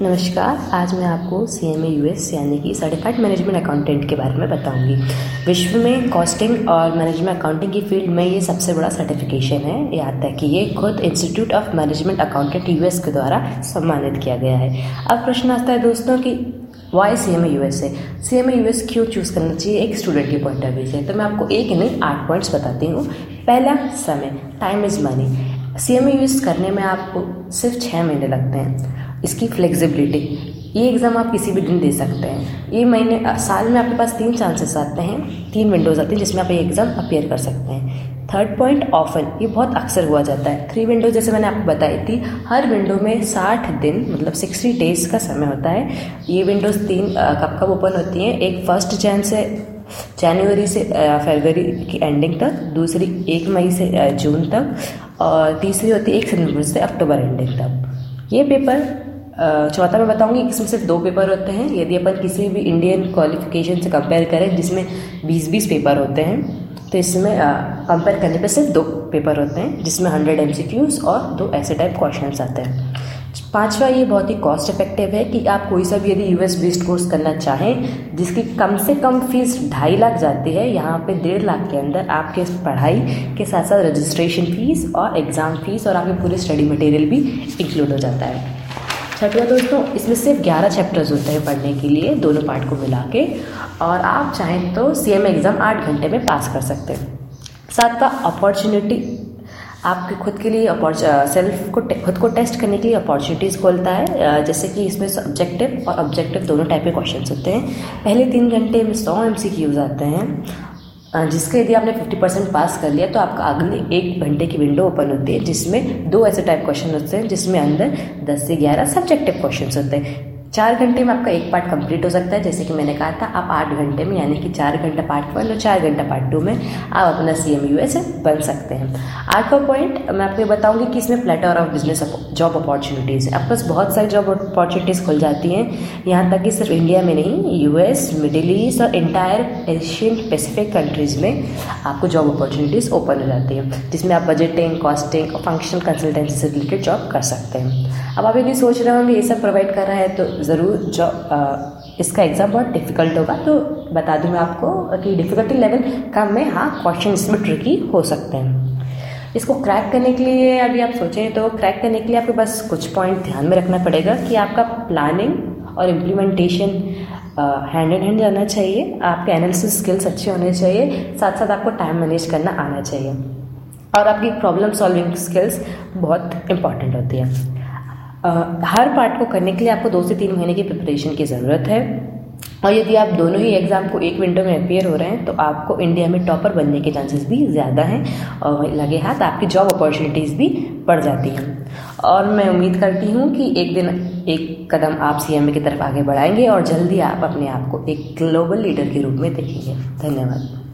नमस्कार, आज मैं आपको C M A U S यानी कि सर्टिफाइड मैनेजमेंट अकाउंटेंट के बारे में बताऊँगी। विश्व में कॉस्टिंग और मैनेजमेंट अकाउंटिंग की फ़ील्ड में ये सबसे बड़ा सर्टिफिकेशन है। याद है कि ये खुद institute of management accountant US के द्वारा सम्मानित किया गया है। अब प्रश्न आता है दोस्तों कि why C M U S है? सी एम यू एस क्यों चूज़ करना चाहिए? एक स्टूडेंट के पॉइंट ऑफ़ व्यू से। तो मैं आपको एक नहीं, आठ पॉइंट्स बताती हूँ। पहला समय time is money C M A use करने में आपको सिर्फ़ छः महीने लगते हैं। इसकी फ्लेक्सिबिलिटी ये एग्ज़ाम आप किसी भी दिन दे सकते हैं। ये महीने साल में आपके पास तीन चांसेस आते हैं, तीन विंडोज़ आती हैं, जिसमें आप ये एग्ज़ाम अपेयर कर सकते हैं। थर्ड पॉइंट ऑफन ये बहुत अक्सर हुआ जाता है। थ्री विंडो जैसे मैंने आपको बताई थी, हर विंडो में साठ दिन मतलब सिक्सटी डेज़ का समय होता है। ये विंडोज़ तीन कब कब ओपन होती हैं? एक फ़र्स्ट जैन से जनवरी से फरवरी की एंडिंग तक, दूसरी एक मई से जून तक, और तीसरी होती है एक सितंबर से अक्टूबर एंडिंग तक। ये पेपर चौथा मैं बताऊँगी इसमें सिर्फ़ दो पेपर होते हैं। यदि अपन किसी भी इंडियन क्वालिफिकेशन से कंपेयर करें, जिसमें बीस बीस पेपर होते हैं तो इसमें कंपेयर करने पे सिर्फ़ दो पेपर होते हैं, जिसमें हंड्रेड एम और दो ऐसे टाइप क्वेश्चन आते हैं। पांचवा ये बहुत ही कॉस्ट इफ़ेक्टिव है कि आप कोई सा भी यदि यूएस बेस्ड कोर्स करना चाहें, जिसकी कम से कम फ़ीस ढाई लाख जाती है, यहाँ पे डेढ़ लाख के अंदर आपके पढ़ाई के साथ साथ रजिस्ट्रेशन फ़ीस और एग्ज़ाम फ़ीस और आपके पूरे स्टडी मटेरियल भी इंक्लूड हो जाता है। छठवा दोस्तों। इसमें सिर्फ़ ग्यारह चैप्टर्स होते हैं पढ़ने के लिए, दोनों पार्ट को मिला के। और आप चाहें तो सी एम एग्ज़ाम आठ घंटे में पास कर सकते हैं। सातवा अपॉर्चुनिटी आपके खुद के लिए सेल्फ को खुद को टेस्ट करने के लिए अपॉर्चुनिटीज़ खोलता है। जैसे कि इसमें सब्जेक्टिव और ऑब्जेक्टिव दोनों टाइप के क्वेश्चन होते हैं। पहले तीन घंटे में सौ एम आते हैं। जिसके यदि आपने 50 परसेंट पास कर लिया तो आपका अगले एक घंटे की विंडो ओपन होती है, जिसमें दो ऐसे टाइप क्वेश्चन होते हैं, जिसमें अंदर 10 से 11 सब्जेक्टिव क्वेश्चन होते हैं। चार घंटे में आपका एक पार्ट कंप्लीट हो सकता है। जैसे कि मैंने कहा था, आप आठ घंटे में, यानी कि चार घंटा पार्ट वन और चार घंटा पार्ट टू में आप अपना सी एम यू एस बन सकते हैं। आठवा पॉइंट मैं आपको बताऊँगी कि इसमें platter of business job opportunities है। आपके पास बहुत सारी जॉब अपॉर्चुनिटीज़ खुल जाती हैं। यहाँ तक कि सिर्फ़ इंडिया में नहीं यू एस मिडिल ईस्ट और इंटायर एशियन पैसिफिक कंट्रीज़ में आपको जॉब अपॉर्चुनिटीज़ ओपन हो जाती है, जिसमें आप बजटिंग कॉस्टिंग और फंक्शनल कंसल्टेंसी से रिलेटेड जॉब कर सकते हैं। अब आप यदि सोच रहे होंगे, ये सब प्रोवाइड कर रहा है तो ज़रूर जो इसका एग्ज़ाम बहुत डिफ़िकल्ट होगा तो बता दूँ मैं आपको कि डिफ़िकल्टी लेवल कम में हाँ क्वेश्चन इसमें ट्रिकी हो सकते हैं। इसको क्रैक करने के लिए अभी आप सोचें तो क्रैक करने के लिए आपके बस कुछ पॉइंट ध्यान में रखना पड़ेगा कि आपका प्लानिंग और इम्प्लीमेंटेशन हैंड इन हैंड जाना चाहिए, आपके एनालिसिस स्किल्स अच्छे होने चाहिए साथ साथ आपको टाइम मैनेज करना आना चाहिए। और आपकी प्रॉब्लम सॉल्विंग स्किल्स बहुत इंपॉर्टेंट होती है। हर पार्ट को करने के लिए आपको दो से तीन महीने की प्रिपरेशन की ज़रूरत है। और यदि आप दोनों ही एग्ज़ाम को एक विंडो में अपेयर हो रहे हैं तो आपको इंडिया में टॉपर बनने के चांसेस भी ज़्यादा हैं और लगे हाथ आपकी जॉब अपॉर्चुनिटीज़ भी बढ़ जाती हैं। और मैं उम्मीद करती हूँ कि एक दिन एक कदम आप सी की तरफ़ आगे बढ़ाएँगे और जल्दी आप अपने आप को एक ग्लोबल लीडर के रूप में देखेंगे। धन्यवाद।